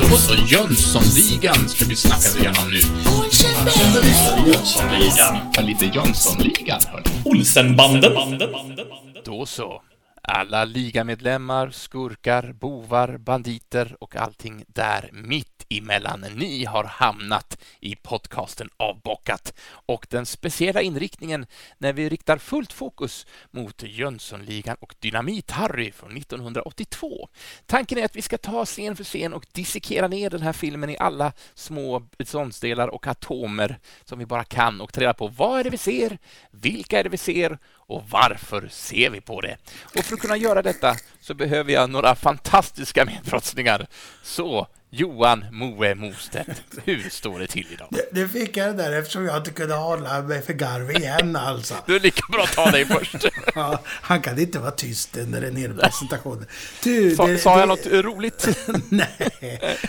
Då så, Jönssonligan ska vi snacka igenom nu. Jönssonligan. Lite Jönssonligan, hörni. Olsenbanden. Då så. Alla ligamedlemmar, skurkar, bovar, banditer och allting där mitt emellan. Ni har hamnat i podcasten Avbockat och den speciella inriktningen när vi riktar fullt fokus mot Jönssonligan och Dynamit-Harry från 1982. Tanken är att vi ska ta scen för scen och dissekera ner den här filmen i alla små beståndsdelar och atomer som vi bara kan och ta reda på vad är det vi ser, vilka är det vi ser och varför ser vi på det? Och för att kunna göra detta så behöver jag några fantastiska medbrottslingar. Så Johan Moe Mostedt, hur står det till idag? Det, det fick jag där eftersom jag inte kunde hålla mig för garv igen alltså. Du är lika bra att ta dig först. Ja, han kan inte vara tyst under en hel presentation. Du, Sa, det- sa jag det- något roligt? Nej.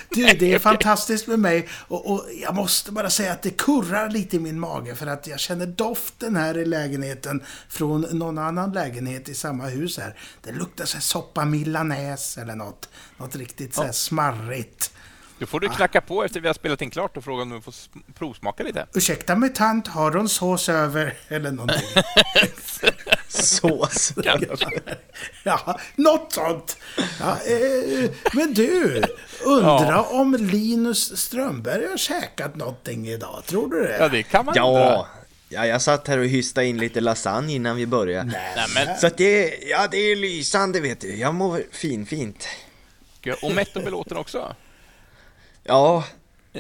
Du, det är fantastiskt med mig. Och, och jag måste bara säga att det kurrar lite i min mage för att jag känner doften här i lägenheten från någon annan lägenhet i samma hus här. Det luktar så soppa milanäs eller något. Något riktigt så här smarrigt. Då får du knacka på efter vi har spelat in klart och fråga om du får provsmaka lite. Ursäkta mig tant, har hon sås över? Eller någonting. Sås. Ja, något sånt. Ja, eh, men du, undra om Linus Strömberg har käkat någonting idag. Tror du det? Ja, det kan man undra. Ja. ja, jag satt här och hystade in lite lasagne innan vi började. Nej, men, Så att det, ja, det är lysande vet du. Jag mår fin, fint. och mätt och belåten också. Ja,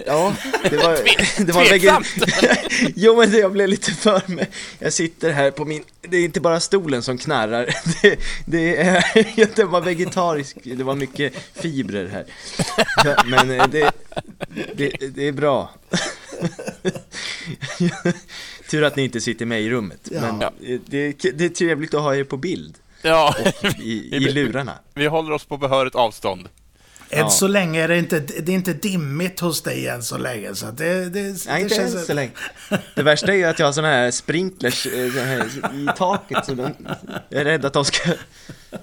ja, det var... det var tveksamt. jo, men det, jag blev lite för mig. Jag sitter här på min... Det är inte bara stolen som knarrar. Det, det, är, det var vegetarisk. Det var mycket fibrer här. Men eh, det, det, det är bra. Tur att ni inte sitter med i rummet. Men Ja. eh, det, det är trevligt att ha er på bild Ja, i, i lurarna. vi håller oss på behörigt avstånd. Än Ja. så länge är det inte, det är inte dimmigt hos dig än så länge. Så det, det, Nej, det inte än så länge. Det värsta är ju att jag har såna här sprinklers eh, såna här, i taket så de, jag är rädd att de ska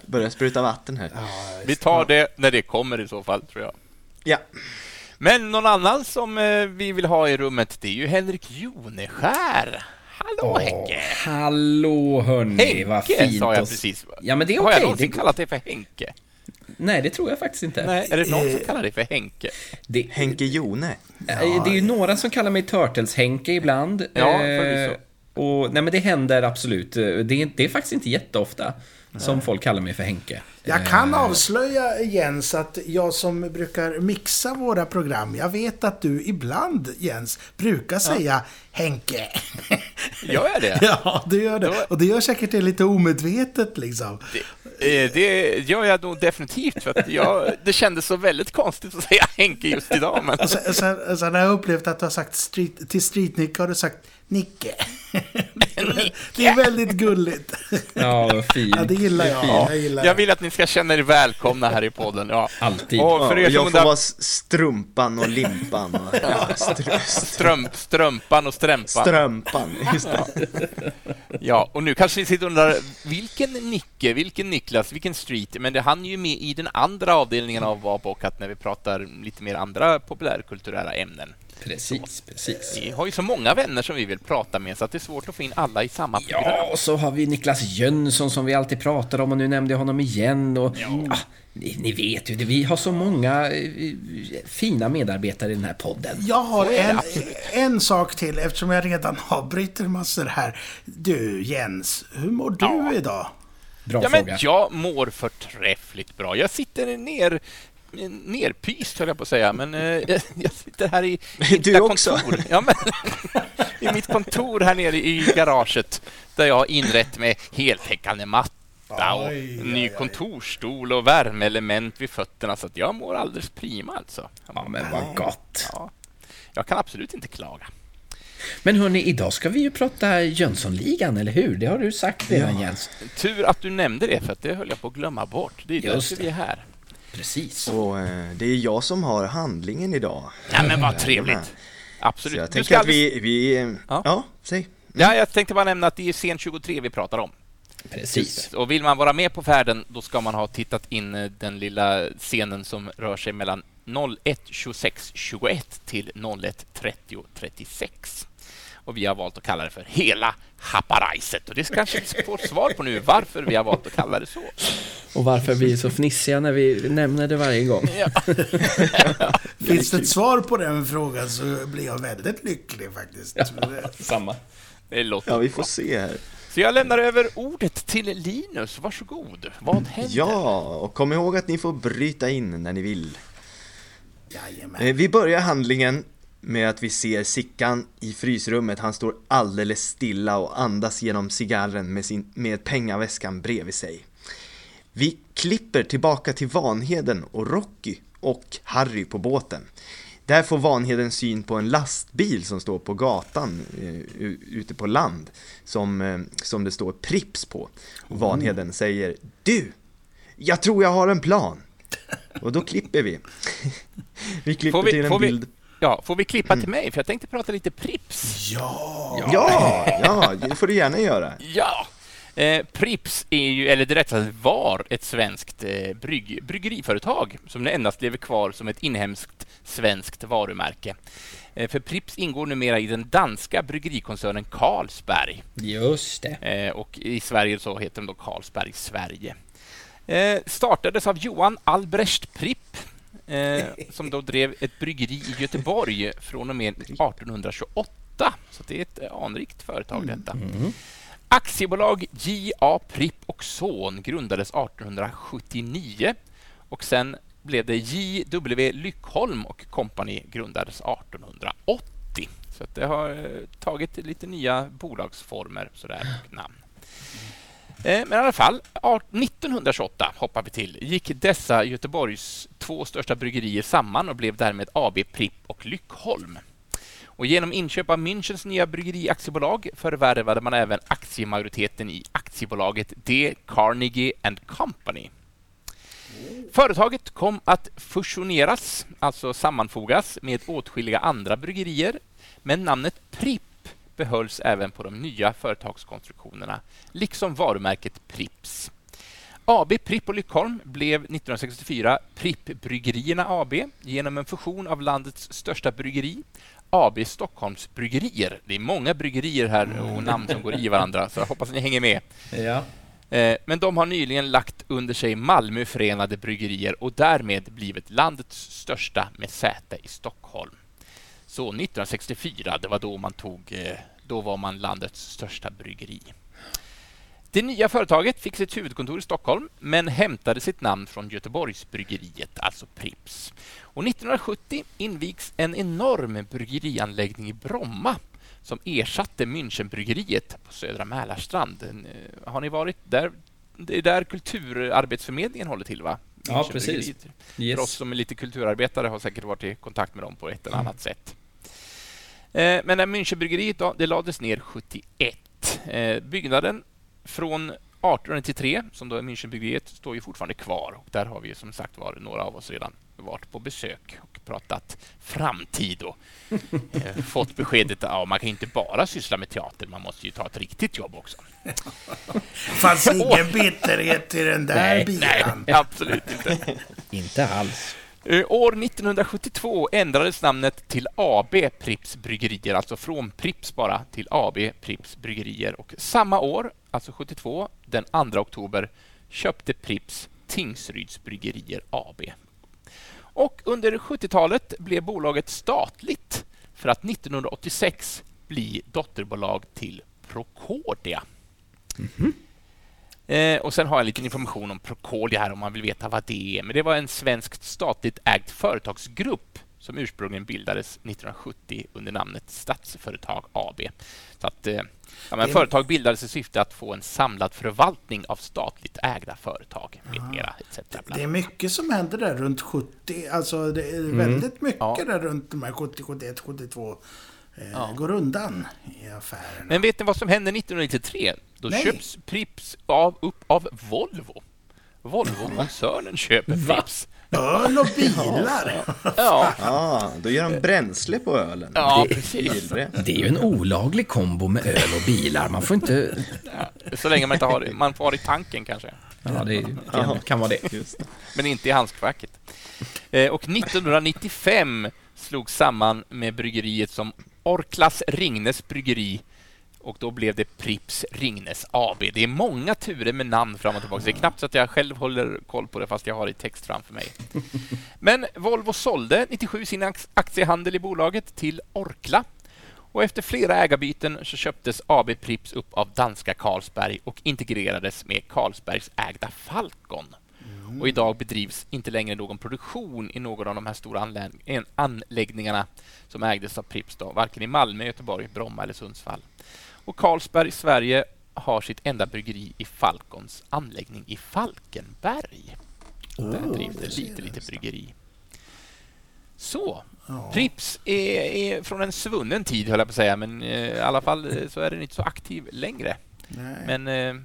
börja spruta vatten här. Vi tar det när det kommer i så fall, tror jag. Ja, Men någon annan som eh, vi vill ha i rummet, det är ju Henrik Joneskär. Hallå Henke! Hallå hörni, vad Henke fint. sa jag precis. Ja, men det är Har jag någonsin Det... kallat dig för Henke? Nej, det tror jag faktiskt inte. Nej, är det någon som kallar dig för Henke? Det... Henke Jone. Eh, Det är ju några som kallar mig Turtles-Henke ibland. Ja, Eh, förvisso. och, nej, men det händer absolut. Eh, Det är, det är faktiskt inte jätteofta som folk kallar mig för Henke. Jag kan avslöja Jens att jag som brukar mixa våra program, jag vet att du ibland Jens brukar säga Henke. Gör jag det? Ja, du gör det. Och det gör säkert det lite omedvetet liksom. Eh, Eh, det gör jag nog definitivt, för att jag, det kändes så väldigt konstigt att säga Henke just idag. Men... Sen, sen, sen har jag upplevt att du har sagt street, till Streetnick har du sagt Nicke. Det är väldigt gulligt. Ja, vad fint. Ja, det gillar jag. Ja, Jag gillar jag vill att ni ska känna er välkomna här i podden. Ja. Alltid. Och för er Ja, som jag får undrar, vara strumpan och limpan och ja, str- strömp, strömpan och strämpan. strömpan. Just det. Ja, och nu kanske ni sitter och undrar, vilken Nicke, vilken Niklas, vilken Street? Men det, han är ju med i den andra avdelningen av Avbockat när vi pratar lite mer andra populärkulturella ämnen. Precis, precis. Vi har ju så många vänner som vi vill prata med så att det är svårt att få in alla i samma program. Ja, och så har vi Niklas Jönsson som vi alltid pratar om och nu nämnde jag honom igen. Och, ja. ni, ni vet ju, vi har så många eh, fina medarbetare i den här podden. Jag har en, en sak till eftersom jag redan avbryter massor här. Du Jens, hur mår du Ja. idag? Bra Ja, men fråga. jag mår förträffligt bra. Jag sitter ner nerpyst, höll jag på att säga, men eh, jag sitter här i mitt Du också. kontor. Ja, men, I mitt kontor här nere i garaget, där jag har inrett med heltäckande matta och Oj, ny oj. kontorsstol och värmeelement vid fötterna, så att jag mår alldeles prima alltså. Ja, men vad gott. Ja, jag kan absolut inte klaga. Men hörni, idag ska vi ju prata Jönssonligan, eller hur? Det har du sagt redan, Jens. Tur att du nämnde det, för att det höll jag på att glömma bort. Det är Just därför det. vi är här. Precis. Och eh, det är jag som har handlingen idag. Ja, men vad Jajamän. trevligt. Så Absolut. jag Du tänker att vi, vi eh, Ja. ja. säg. Ja, jag tänkte bara nämna att det är scen 23 vi pratar om. Precis. Och vill man vara med på färden, då ska man ha tittat in eh, den lilla scenen som rör sig mellan 01.26.21 till 01.30.36. Och vi har valt att kalla det för Hela Haparaiset. Och det kanske vi får svar på nu, varför vi har valt att kalla det så. Och varför vi är så fnissiga när vi nämner det varje gång. Ja. Finns det ett svar på den frågan så blir jag väldigt lycklig faktiskt. Samma. Det låter Ja, vi bra. får se här. Så jag lämnar över ordet till Linus. Varsågod. Vad händer? Ja, och kom ihåg att ni får bryta in när ni vill. Jajamän. Eh, Vi börjar handlingen med att vi ser Sickan i frysrummet. Han står alldeles stilla och andas genom cigarren med, sin, med pengaväskan bredvid sig. Vi klipper tillbaka till Vanheden och Rocky och Harry på båten. Där får Vanheden syn på en lastbil som står på gatan eh, ute på land som, eh, som det står Prips på. Och Vanheden säger Du! Jag tror jag har en plan! Och då klipper vi. vi klipper vi- till en får vi- bild. Ja, får vi klippa till mig? För jag tänkte prata lite Prips. Ja, Ja, ja, det får du gärna göra. Ja! Eh, Prips är ju, eller det rättare sagt var, ett svenskt eh, brygg, bryggeriföretag som endast lever kvar som ett inhemskt svenskt varumärke. Eh, för Prips ingår numera i den danska bryggerikoncernen Carlsberg. Just det. Eh, och i Sverige så heter de då Carlsberg Sverige. Eh, startades av Johan Albrecht Pripp eh, som då drev ett bryggeri i Göteborg från och med 1828. Så det är ett eh, anrikt företag detta. Aktiebolag J.A. Pripp och Son grundades 1879 och sen blev det J.W. Lyckholm och Company grundades 1880. Så det har eh, tagit lite nya bolagsformer sådär, och namn. Eh, men i alla fall, 1928 hoppar vi till, gick dessa Göteborgs två största bryggerier samman och blev därmed AB Pripp och Lyckholm. Och genom inköp av Münchens nya bryggeriaktiebolag förvärvade man även aktiemajoriteten i aktiebolaget D. Carnegie and Company. Företaget kom att fusioneras, alltså sammanfogas, med åtskilliga andra bryggerier, men namnet Pripp behölls även på de nya företagskonstruktionerna, liksom varumärket Pripps. AB Pripp och Lyckholm blev 1964 Pripp-bryggerierna AB genom en fusion av landets största bryggeri, AB Stockholms Bryggerier. Det är många bryggerier här och namn som går i varandra, så jag hoppas ni hänger med. Ja. Eh, Men de har nyligen lagt under sig Malmö Förenade Bryggerier och därmed blivit landets största med säte i Stockholm. Så 1964, det var då man tog, eh, då var man landets största bryggeri. Det nya företaget fick sitt huvudkontor i Stockholm men hämtade sitt namn från Göteborgsbryggeriet, alltså Prips. Och 1970 invigs en enorm bryggerianläggning i Bromma som ersatte Münchenbryggeriet på Södra Mälarstrand. Eh, Har ni varit där? Det är där Kulturarbetsförmedlingen håller till, va? Ja, precis. För Yes. oss som är lite kulturarbetare har säkert varit i kontakt med dem på ett eller annat sätt. Eh, Men när Münchenbryggeriet då, det lades ner 71. Eh, Byggnaden från 1893, som då är Münchenbryggeriet, står ju fortfarande kvar. Och där har vi som sagt var några av oss redan varit på besök och pratat framtid och eh, fått beskedet att ja, man kan inte bara syssla med teater, man måste ju ta ett riktigt jobb också. fanns ingen bitterhet i den där Nej, bilan. Absolut inte. Inte alls. Eh, år 1972 ändrades namnet till AB Pripps Bryggerier, alltså från Pripps bara till AB Pripps Bryggerier. Och samma år, alltså 72, den 2 oktober, köpte Pripps Tingsryds Bryggerier AB. Och under 70-talet blev bolaget statligt för att 1986 bli dotterbolag till Procordia. Mhm. Eh, och sen har jag lite information om Procordia här om man vill veta vad det är. Men det var en svensk statligt ägd företagsgrupp som ursprungligen bildades 1970 under namnet Statsföretag AB. Så att, eh, ja, men företag bildades i syfte att få en samlad förvaltning av statligt ägda företag med mera. Etc. Det är mycket som händer där runt 70. Alltså det är väldigt mycket Ja. där runt de här 70, 71, 72. Eh, Ja. Går undan i affärerna. Men vet ni vad som hände 1993? Då Nej. köps Prips av, upp av Volvo. Volvo-koncernen köper Pripps. Öl och bilar. Ja, Ja, då gör de bränsle på ölen. Ja, Det precis. Det är ju en olaglig kombo med öl och bilar. Man får inte... så länge man inte har det. Man får ha det i tanken kanske. Ja, det kan, kan vara det. Just men inte i handskfacket. Eh, Och 1995 slog samman med bryggeriet som Orklas Ringnes Bryggeri och då blev det Prips Ringnes AB. Det är många turer med namn fram och tillbaka. Det är knappt så att jag själv håller koll på det fast jag har det i text framför mig. Men Volvo sålde 97 sin aktiehandel i bolaget till Orkla och efter flera ägarbyten så köptes AB Prips upp av danska Carlsberg och integrerades med Carlsbergs ägda Falcon. Och idag bedrivs inte längre någon produktion i någon av de här stora anläggningarna som ägdes av Pripps, då, varken i Malmö, Göteborg, Bromma eller Sundsvall. Och Carlsberg i Sverige har sitt enda bryggeri i Falcons anläggning i Falkenberg. Där drivs det lite, lite bryggeri. Så, Pripps är, är från en svunnen tid, höll jag på att säga, men eh, i alla fall eh, så är den inte så aktiv längre. Nej. Men, eh,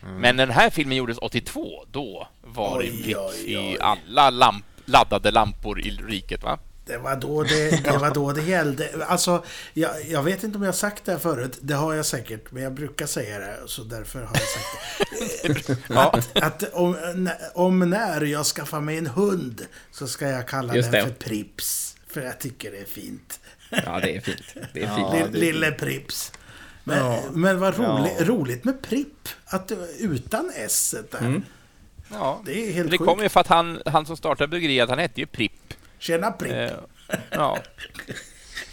men den här filmen gjordes 82. Då var det Pripps oj, oj. i alla lamp, laddade lampor i riket. Va? Det var då det, det, var då det gällde. Alltså, jag, jag vet inte om jag har sagt det här förut. Det har jag säkert, men jag brukar säga det. Så därför har jag sagt det. Ja. Att om, om när jag skaffar mig en hund så ska jag kalla Just den det. för Prips. För jag tycker det är fint. Ja, det är fint. Det är Ja. fint. Lill- Lille Prips. Men, men vad roligt, Ja. roligt med Pripp. Att, utan S där. Ja. Det är helt Det sjukt. kommer ju för att han, han som startade bryggeriet, han hette ju Pripp. Tjena Pripp. Eh, ja.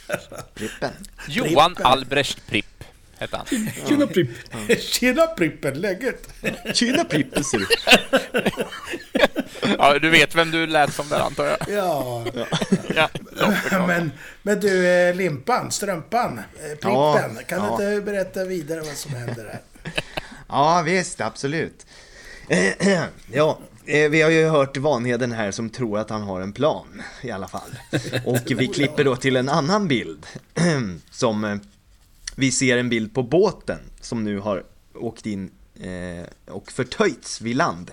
Prippen. Johan Prippen. Albrecht Pripp hette han. Tjena Pripp. Tjena Prippen, läget? Tjena Prippen ser du. Ja, du vet vem du lät som där antar jag. Ja. Ja. Men, men du, eh, Limpan, Strumpan, eh, Prippen. Ja, kan ja. du inte berätta vidare vad som händer här? Ja, visst, absolut. Ja, vi har ju hört Vanheden här som tror att han har en plan i alla fall. Och vi klipper då till en annan bild. Som eh, vi ser en bild på båten som nu har åkt in eh, och förtöjts vid land.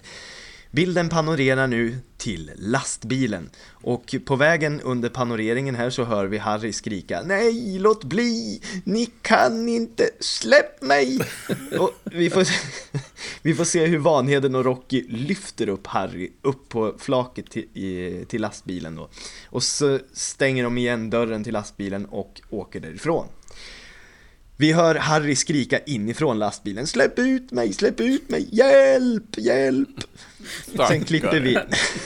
Bilden panorerar nu till lastbilen och på vägen under panoreringen här så hör vi Harry skrika Nej, låt bli! Ni kan inte! Släpp mig! Och vi får, vi får se hur Vanheden och Rocky lyfter upp Harry upp på flaket till, i, till lastbilen då. Och så stänger de igen dörren till lastbilen och åker därifrån. Vi hör Harry skrika inifrån lastbilen. Släpp ut mig, släpp ut mig, hjälp, hjälp! Sen klipper vi.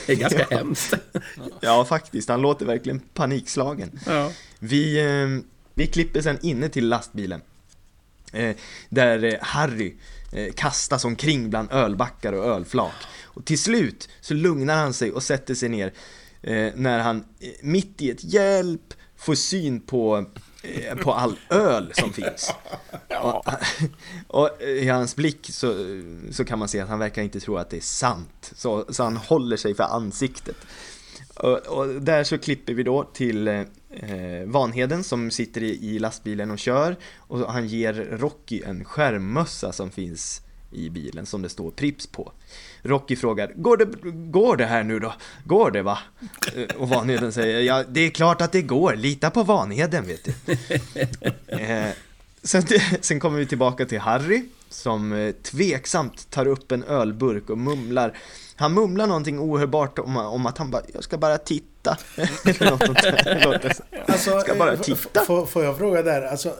Det är ganska hemskt. Ja faktiskt, han låter verkligen panikslagen. Ja. Vi, eh, vi klipper sen inne till lastbilen eh, Där eh, Harry eh, kastas omkring bland ölbackar och ölflak. Och till slut så lugnar han sig och sätter sig ner När han mitt i ett hjälp får syn på på all öl som finns. Och, och i hans blick så, så kan man se att han verkar inte tro att det är sant. Så, så han håller sig för ansiktet. Och, och där så klipper vi då till eh, Vanheden som sitter i, i lastbilen och kör. Och han ger Rocky en skärmmössa som finns i bilen som det står Prips på. Rocky frågar, går det, går det här nu då? Går det va? Och Vanheden säger, ja det är klart att det går, lita på Vanheden vet du. Eh, sen, sen kommer vi tillbaka till Harry som eh, tveksamt tar upp en ölburk och mumlar. Han mumlar någonting ohörbart om, om att han bara, jag ska bara titta. Eller något sånt där. Alltså, Ska bara eh, titta. Får, jag fråga där? Alltså,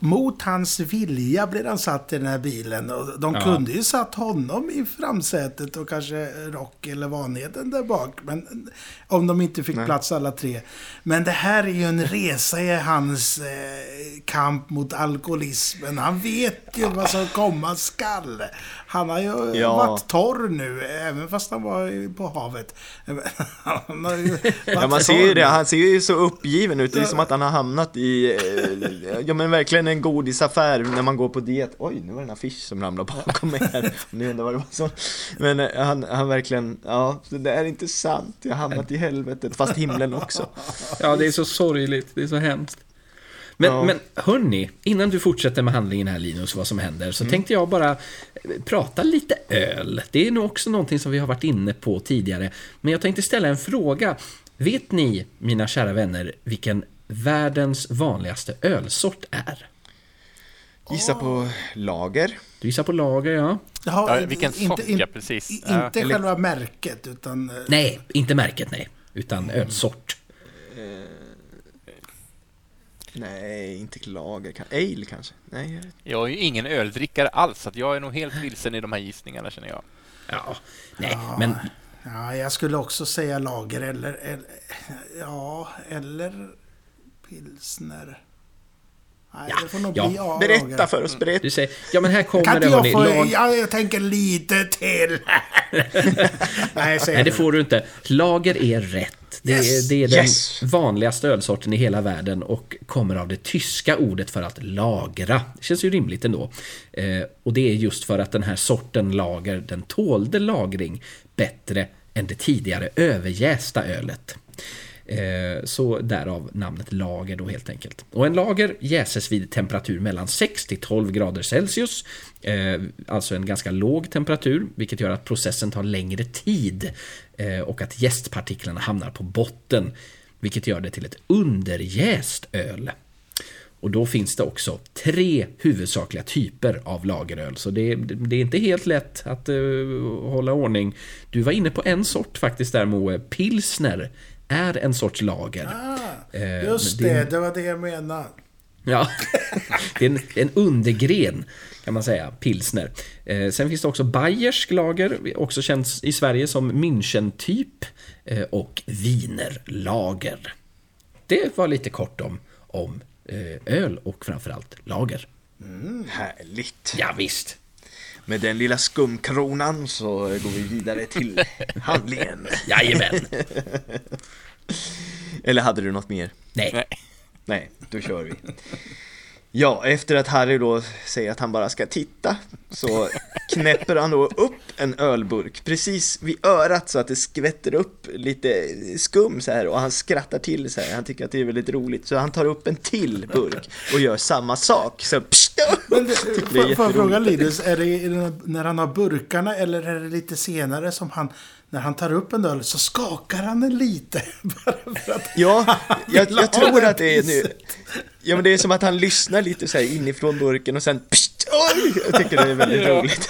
mot hans vilja blev han satt i den här bilen. Och de Ja. kunde ju satt honom i framsätet och kanske Rock eller Vanheden där bak. Men, om de inte fick Nej. plats alla tre. Men det här är ju en resa i hans eh, kamp mot alkoholismen. Han vet ju vad som komma skall. Han har ju Ja. varit torr nu, även fast han var på havet. Han har ju Ja man ser ju det, han ser ju så uppgiven ut. Det är som att han har hamnat i, eh, ja men verkligen en godisaffär när man går på diet. Oj, nu var det en affisch som ramlade bakom mig här. Ni undrar vad det var så. Men eh, han, han verkligen, ja, det där är inte sant. Jag har hamnat i helvetet, fast himlen också. Ja, det är så sorgligt. Det är så hemskt. Men, Ja. men hörni, innan du fortsätter med handlingen här Linus, vad som händer, så tänkte jag bara eh, prata lite öl. Det är nog också någonting som vi har varit inne på tidigare. Men jag tänkte ställa en fråga. Vet ni, mina kära vänner, vilken världens vanligaste ölsort är? Gissa på lager. Du gissar på lager, ja? Jaha, Ja, vilken sort, ja, precis. i- Ja, Inte eller- själva märket, utan... eh, Nej, inte märket, nej. Utan ölsort. Nej, inte lager. kan- Ale kanske? Nej, jag är ju ingen öldrickare alls, så jag är nog helt vilsen i de här gissningarna känner jag. Ja, nej, men Ja, jag skulle också säga lager eller... eller ja, eller pilsner. Nej, Ja, det får nog ja. bli ja, Berätta för oss, berätta. du säger, ja men här Kan kommer inte det jag hörni. få... Lag- Ja, jag tänker lite till. Nej, Nej, det får du inte. Lager är rätt. Det är, Yes! det är den Yes! vanligaste ölsorten i hela världen och kommer av det tyska ordet för att lagra. Det känns ju rimligt ändå. Eh, och det är just för att den här sorten lager, den tålde lagring bättre än det tidigare överjästa ölet. Eh, så därav namnet lager då helt enkelt. Och en lager jäses vid temperatur mellan 6 till 12 grader Celsius. Eh, alltså en ganska låg temperatur, vilket gör att processen tar längre tid. Eh, och att jästpartiklarna hamnar på botten, vilket gör det till ett underjäst öl. Och då finns det också tre huvudsakliga typer av lageröl. Så det, det är inte helt lätt att uh, hålla ordning. Du var inne på en sort faktiskt där Moe. Pilsner är en sorts lager. Eh, Just men det, är- det var det jag menade. Ja, det är en, en undergren kan man säga, pilsner. Eh, sen finns det också Bayersk lager, också känns i Sverige som München-typ. Eh, och Wienerlager. Det var lite kort om, om eh, öl och framförallt lager. Härligt. Ja, visst. Med den lilla skumkronan så går vi vidare till handlingen. Jajamän. Eller hade du något mer? Nej. Nej. Då kör vi. Ja, efter att Harry då säger att han bara ska titta så knäpper han då upp en ölburk precis vid örat så att det skvätter upp lite skum så här och han skrattar till så här. Han tycker att det är väldigt roligt så han tar upp en till burk och gör samma sak. Så Men det, får, jag fråga Linus, är det när han har burkarna eller är det lite senare som han, när han tar upp en öl så skakar han den lite? Ja, jag, jag tror att det är nu. Ja men det är som att han lyssnar lite så här inifrån burken och sen pst, oj, jag tycker det är väldigt roligt.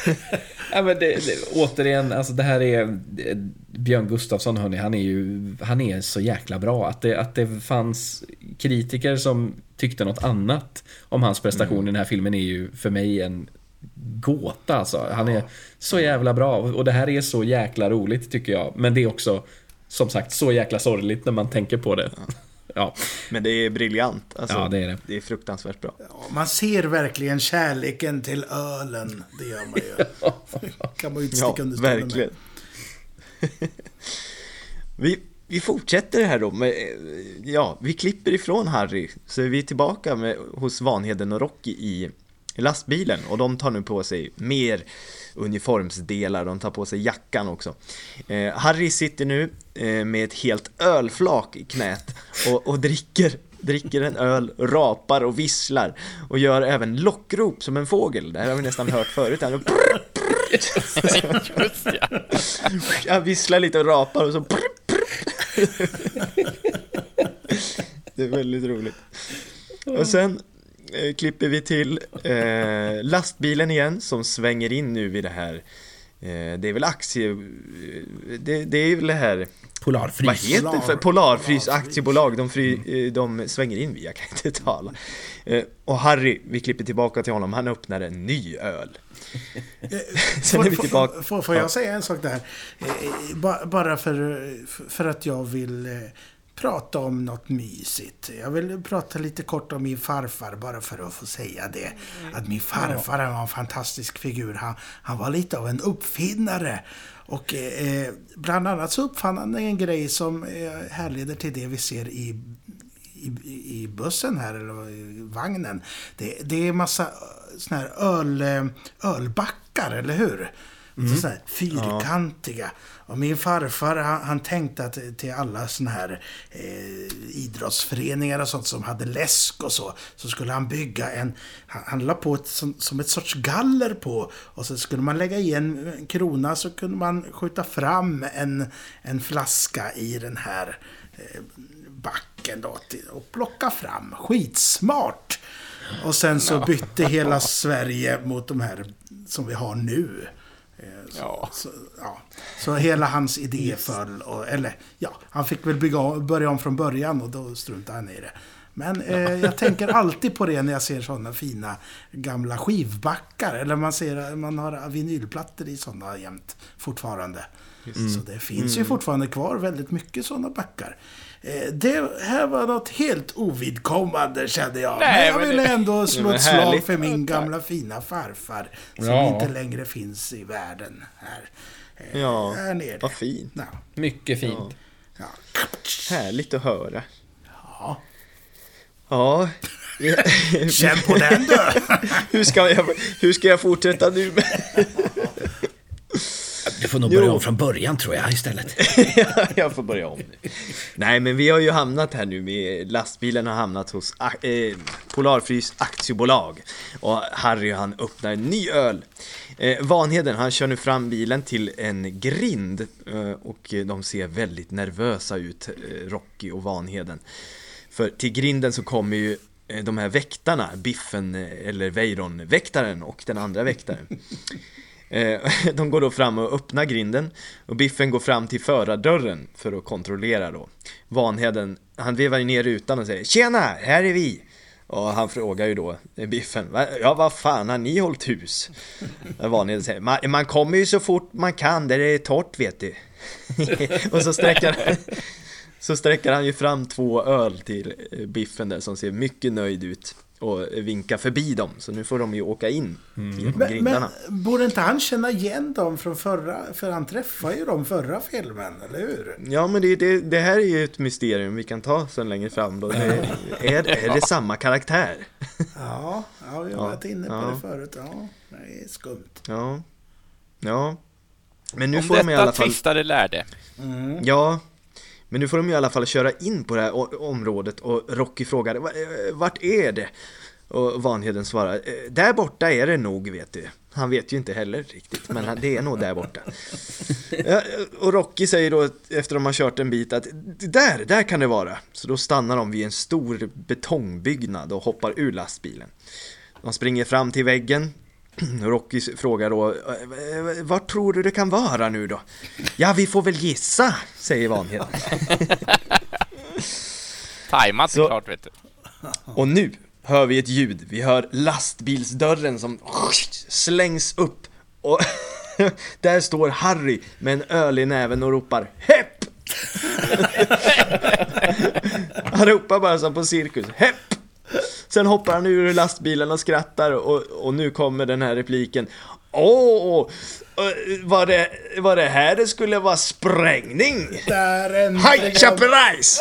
Ja, men det, det, återigen, alltså det här är eh, Björn Gustafsson, hörni, han är ju han är så jäkla bra. Att det, att det fanns kritiker som tyckte något annat om hans prestation i den här filmen är ju för mig en gåta. Alltså. Han är så jävla bra och det här är så jäkla roligt tycker jag. Men det är också, som sagt, så jäkla sorgligt när man tänker på det. Ja, Men det är briljant. Alltså, Ja, det är det. Det är fruktansvärt bra. Ja, man ser verkligen kärleken till ölen. Det gör man ju. kan man ju inte Ja, sticka under stolen med. verkligen. vi, vi fortsätter här då med, ja, vi klipper ifrån Harry, så är vi tillbaka med, hos Vanheden och Rocky i lastbilen och de tar nu på sig mer uniformsdelar, de tar på sig jackan också. Eh, Harry sitter nu eh, med ett helt ölflak i knät och, och dricker, dricker en öl, rapar och visslar och gör även lockrop som en fågel. Det här har vi nästan hört förut. Han Just ja. Jag visslar lite och rapar och så Det är väldigt roligt. Och sen eh, klipper vi till eh, lastbilen igen som svänger in nu vid det här. Eh, Det är väl aktie... Det, det är väl det här Polarfrys. Vad heter det för? Polarfrys. Aktiebolag, de, fry, eh, de svänger in vid, jag kan inte tala. Eh, Och Harry, vi klipper tillbaka till honom, han öppnar en ny öl. Sen är vi Får- tillbaka Får, får, får jag säga en sak där? Eh, eh, ba- Bara för, för att jag vill eh, prata om något mysigt. Jag vill prata lite kort om min farfar, bara för att få säga det. Att min farfar han var en fantastisk figur. Han, han var lite av en uppfinnare. Och eh, bland annat så uppfann han en grej som eh, härleder till det vi ser i i, i bussen här, eller i vagnen. Det, det är massa såna här öl, ölbackar, eller hur? Mm. Så här, fyrkantiga. Och min farfar han, han tänkte att till alla såna här eh, idrottsföreningar och sånt som hade läsk och så. Så skulle han bygga en, han, han la på ett, som, som ett sorts galler på. Och så skulle man lägga i en, krona så kunde man skjuta fram en, en flaska i den här eh, backen då, till, och plocka fram. Skitsmart! Och sen så bytte hela Sverige mot de här som vi har nu. Eh, Så, Ja. så, ja. så hela hans idé föll. Och, eller ja, han fick väl bygga, börja om från början och då struntade han i det. Men eh, jag tänker alltid på det när jag ser sådana fina gamla skivbackar. Eller man ser man har vinylplattor i sådana jämt fortfarande. Så det finns ju fortfarande kvar väldigt mycket sådana backar. Eh, det här var något helt ovidkommande kände jag. Nej, men jag men ville det- ändå slå ett slag härligt. för min gamla fina farfar. Som Ja. inte längre finns i världen här. Eh, Ja, här nere. vad fint. Ja. Mycket fint. Ja. Härligt att höra. ja. Ja. Känn på den du! hur, ska jag, hur ska jag fortsätta nu? Får nog börja Jo. om från början tror jag istället. jag får börja om nu. Nej, men vi har ju hamnat här nu med lastbilen har hamnat hos eh, Polarfrys aktiebolag. Och Harry han öppnar en ny öl. Eh, Vanheden han kör nu fram bilen till en grind eh, och de ser väldigt nervösa ut, Rocky och Vanheden. För till grinden så kommer ju de här väktarna, Biffen eller Weiron, väktaren och den andra väktaren. Eh, de går då fram och öppnar grinden och Biffen går fram till förardörren för att kontrollera då. Vanheden, han vevar ju ner rutan och säger Tjena, här är vi! Och han frågar ju då eh, Biffen, "Va- ja vad fan har ni hållit hus? Vanheden säger, man, man kommer ju så fort man kan där det är torrt vet du. och så sträcker han, så sträcker han ju fram två öl till eh, Biffen där som ser mycket nöjd ut och vinkar förbi dem. Så nu får de ju åka in genom Men, grindarna. men borde inte han känna igen dem från förra... För han träffade ju dem förra filmen, eller hur? Ja men det, det, det här är ju ett mysterium vi kan ta sen längre fram då. Det, är, är det samma karaktär? Ja, ja vi har varit inne på ja. det förut. Ja, det är skumt. Ja. Ja. Men nu Om får de i detta alla fall... tvistade lärde. Ja. Men nu får de i alla fall köra in på det här området och Rocky frågar "Va- eh, Vart är det? Och Vanheden svarar "Eh, Där borta är det nog vet du. Han vet ju inte heller riktigt men det är nog där borta. Och Rocky säger då efter de har kört en bit att Där, där kan det vara. Så då stannar de vid en stor betongbyggnad och hoppar ur lastbilen. De springer fram till väggen Rocky frågar då "Eh, Vart tror du det kan vara nu då? Ja, vi får väl gissa, säger Vanheden. Tajmat Så- såklart, vet du. Och nu hör vi ett ljud. Vi hör lastbilsdörren som slängs upp. Och där står Harry med en öl i näven och ropar Hepp! Han ropar bara som på cirkus. Hepp! Sen hoppar han ur lastbilen och skrattar och, och nu kommer den här repliken. Åh, eh, var det, var det här det skulle vara sprängning? Chaperais!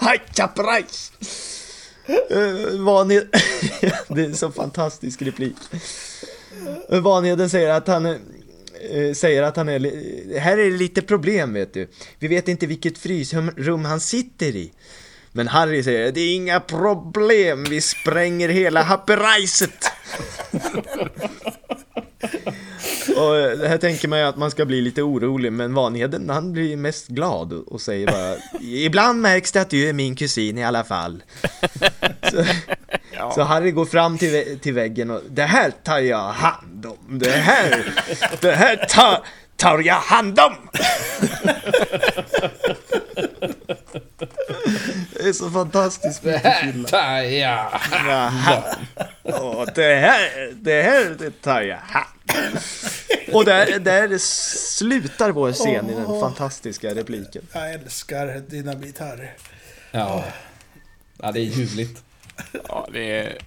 High Chaperais! Uh, Vanhed... det är en så fantastisk replik. Uh, Vanheden säger att han... eh, säger att han är... Här är det lite problem vet du. Vi vet inte vilket frysrum han sitter i. Men Harry säger det är inga problem, vi spränger hela happerajset. Och det här tänker man ju att man ska bli lite orolig, men Vanheden han blir mest glad och säger bara Ibland märks det att du är min kusin i alla fall. Så, Ja. så Harry går fram till, vä- till väggen och Det här tar jag hand om, det här, det här tar, tar jag hand om! Det är så fantastiskt mycket fylla. Jaha. Och det här, det här det tar jag Och där, där slutar vår scen i den fantastiska repliken. Jag älskar Dynamit Harry. Ja. ja, det är ljuvligt. Ja, det är,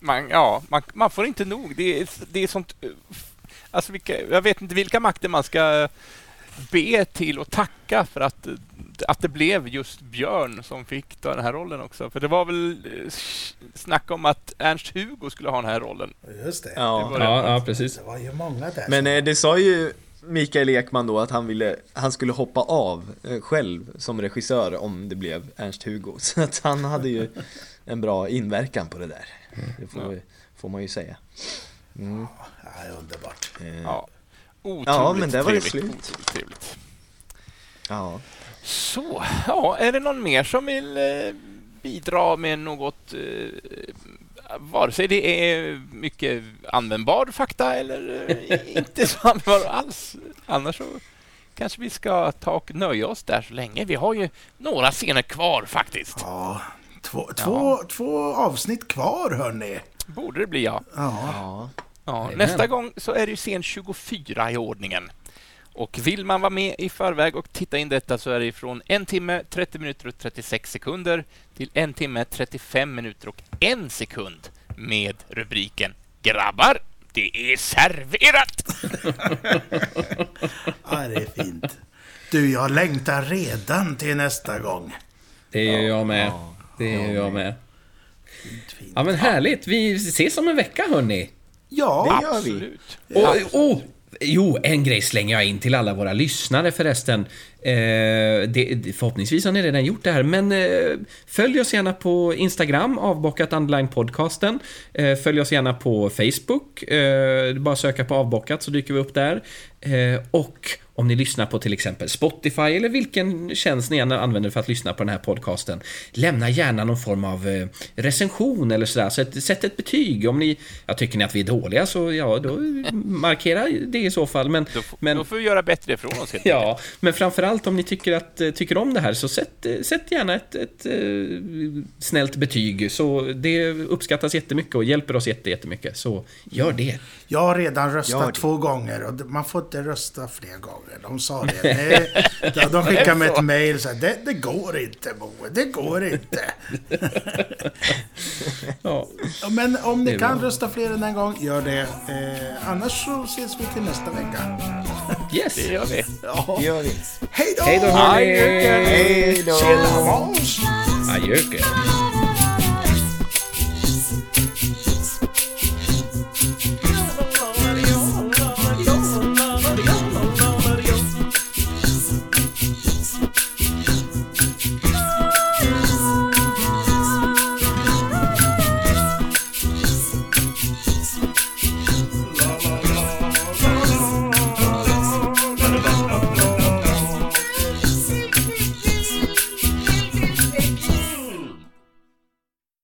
man, ja man, man får inte nog. Det är, det är sånt... eh, Alltså vilka, jag vet inte vilka makter man ska be till och tacka för att att det blev just Björn som fick ta den här rollen också. För det var väl eh, snack om att Ernst-Hugo skulle ha den här rollen. Just det. Ja. Det Ja, ja, precis. Det var ju många där. Men som- eh, det sa ju Mikael Ekman då att han ville, han skulle hoppa av eh, själv som regissör om det blev Ernst-Hugo. Så att han hade ju en bra inverkan på det där. Det får, Ja. får man ju säga. Mm. Ja, underbart. Eh, Ja. Otroligt Ja, men där var det trevligt. slut. Otroligt trevligt. ja. Så, ja, är det någon mer som vill eh, bidra med något, eh, vare sig det är mycket användbar fakta eller eh, inte så användbar alls. Annars så kanske vi ska ta och nöja oss där så länge. Vi har ju några scener kvar faktiskt. Ja, två, två, två avsnitt kvar hörni. Borde det bli, ja. Ja. ja. Ja. Nästa gång så är det ju scen 24 i ordningen. Och vill man vara med i förväg och titta in detta så är det från en timme, 30 minuter och 36 sekunder till en timme, 35 minuter och en sekund med rubriken Grabbar, det är serverat! ja, det är fint. Du, jag längtar redan till nästa gång. Det gör jag med. Det gör jag med. Ja, men härligt. Vi ses om en vecka, hörni. Ja, Det gör vi. Absolut. Och, oh, jo, en grej slänger jag in till alla våra lyssnare förresten. Eh, det, förhoppningsvis har ni redan gjort det här, men eh, följ oss gärna på Instagram, avbockat online podcasten. Eh, följ oss gärna på Facebook, eh, bara söka på avbockat så dyker vi upp där. Eh, och om ni lyssnar på till exempel Spotify eller vilken tjänst ni än använder för att lyssna på den här podcasten. Lämna gärna någon form av eh, recension eller sådär. Så ett, sätt ett betyg. Om ni, ja, tycker ni att vi är dåliga så ja, då markera det i så fall. Men, Då, men, då får vi göra bättre ifrån oss helt enkelt. Ja, men framförallt om ni tycker, att, eh, tycker om det här så sätt, sätt gärna ett, ett, eh, snällt betyg. Så det uppskattas jättemycket och hjälper oss jätte, jättemycket. Så gör det. Jag har redan röstat två gånger och man får inte rösta fler gånger. De sa det. det de- de skickade mig ett mail så här, det, det går inte Moe, det går inte. Ja, Men om ni kan bra. rösta fler än en gång, gör det. Eh, annars så ses vi till nästa vecka. yes! Det gör vi. Ja. Det gör vi. Hej då! Hej då hörni! Hej då! Tjena Måns! Adjöken!